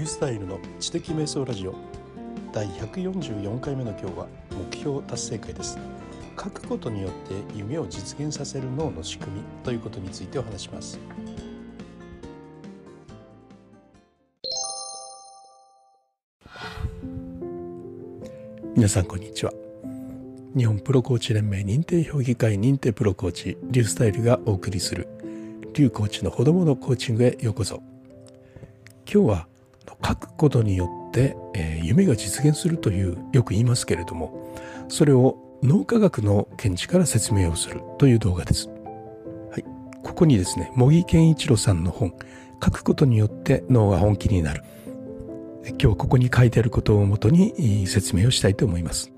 リュースタイルの知的瞑想ラジオ。第144回目の今日は目標達成会です。書くことによって夢を実現させる脳の仕組みということについてお話します。皆さんこんにちは。日本プロコーチ連盟認定評議会認定プロコーチリュースタイルがお送りするリューコーチの子供のコーチングへようこそ。今日は書くことによって、えー、夢が実現するというよく言いますけれどもそれを脳科学の見地から説明をするという動画です。はい、ここにですね茂木健一郎さんの本「書くことによって脳が本気になる」今日ここに書いてあることをもとに説明をしたいと思います。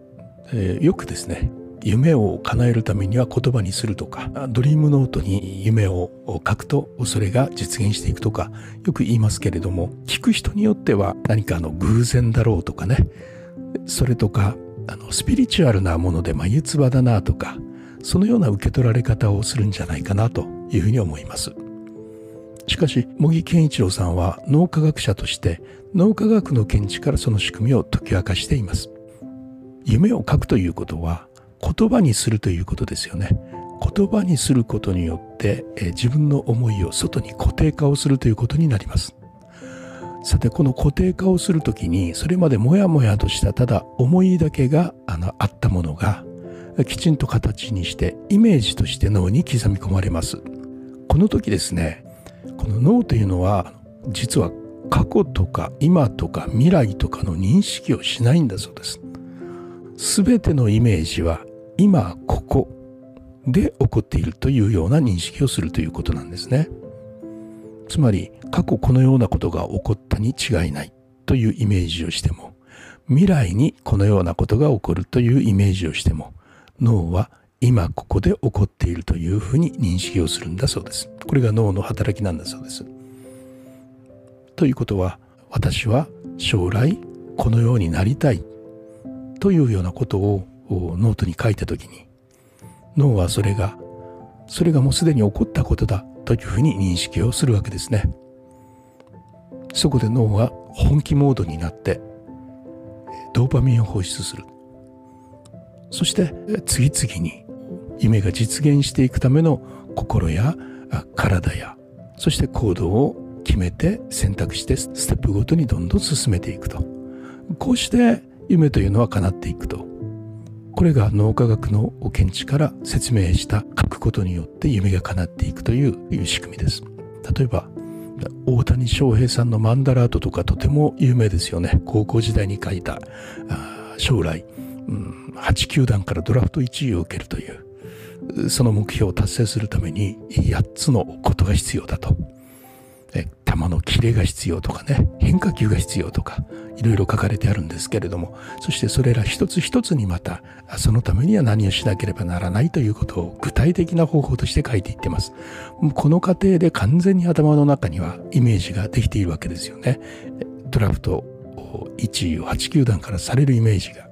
えー、よくですね夢を叶えるためには言葉にするとかドリームノートに夢を書くとそれが実現していくとかよく言いますけれども聞く人によっては何かあの偶然だろうとかねそれとかあのスピリチュアルなもので眉唾だなとかそのような受け取られ方をするんじゃないかなというふうに思います。しかし茂木健一郎さんは脳科学者として脳科学の見地からその仕組みを解き明かしています。夢を書くということは言葉にするということですよね。言葉にすることによって、え自分の思いを外に固定化をするということになります。さてこの固定化をするときにそれまでもやもやとしたただ思いだけがあのあったものがきちんと形にしてイメージとして脳に刻み込まれます。この時ですねこの脳というのは実は過去とか今とか未来とかの認識をしないんだそうです。全てのイメージは今ここで起こっているというような認識をするということなんですね。つまり過去このようなことが起こったに違いないというイメージをしても未来にこのようなことが起こるというイメージをしても脳は今ここで起こっているというふうに認識をするんだそうです。これが脳の働きなんだそうです。ということは私は将来このようになりたいというようなことをノートに書いた時に脳はそれがそれがもうすでに起こったことだというふうに認識をするわけですね。そこで脳は本気モードになってドーパミンを放出する。そして次々に夢が実現していくための心や体やそして行動を決めて選択してステップごとにどんどん進めていくと。こうして夢というのは叶っていくと。これが脳科学の見地から説明した書くことによって夢が叶っていくという仕組みです。例えば大谷翔平さんのマンダラートとかとても有名ですよね。高校時代に書いた将来、うん、8球団からドラフト1位を受けるという。その目標を達成するために8つのことが必要だと。球のキレが必要とかね変化球が必要とかいろいろ書かれてあるんですけれどもそしてそれら一つ一つにまたそのためには何をしなければならないということを具体的な方法として書いていってます。この過程で完全に頭の中にはイメージができているわけですよね。ドラフト1位を8球団からされるイメージが。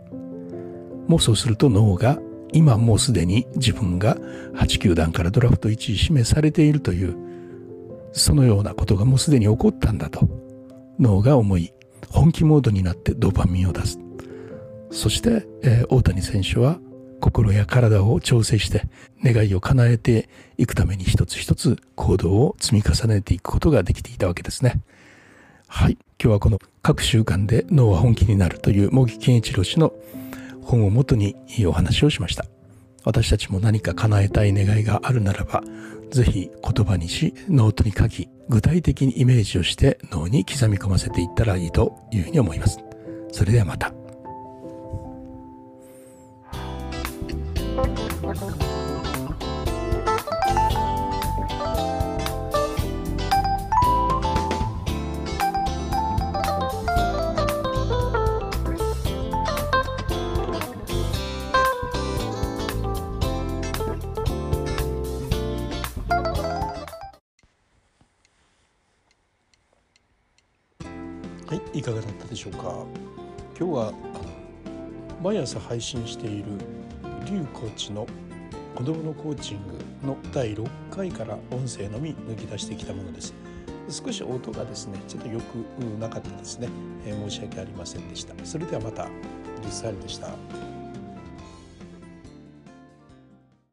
もうそうすると脳が今もうすでに自分が8球団からドラフト1位指名されているというそのようなことがもうすでに起こったんだと脳が思い本気モードになってドーパミンを出すそして、えー、大谷選手は心や体を調整して願いを叶えていくために一つ一つ行動を積み重ねていくことができていたわけですね。はい。今日はこの各習慣で脳は本気になるという茂木健一郎氏の本をもとにお話をしました。私たちも何か叶えたい願いがあるならばぜひ言葉にしノートに書き具体的にイメージをして脳に刻み込ませていったらいいというふうに思います。それではまた。はいいかがだったでしょうか？今日は毎朝配信しているリュウコーチの子供のコーチングの第6回から音声のみ抜き出してきたものです。少し音がですねちょっとよくなかったですね、えー、申し訳ありませんでした。それではまたリスアルでした。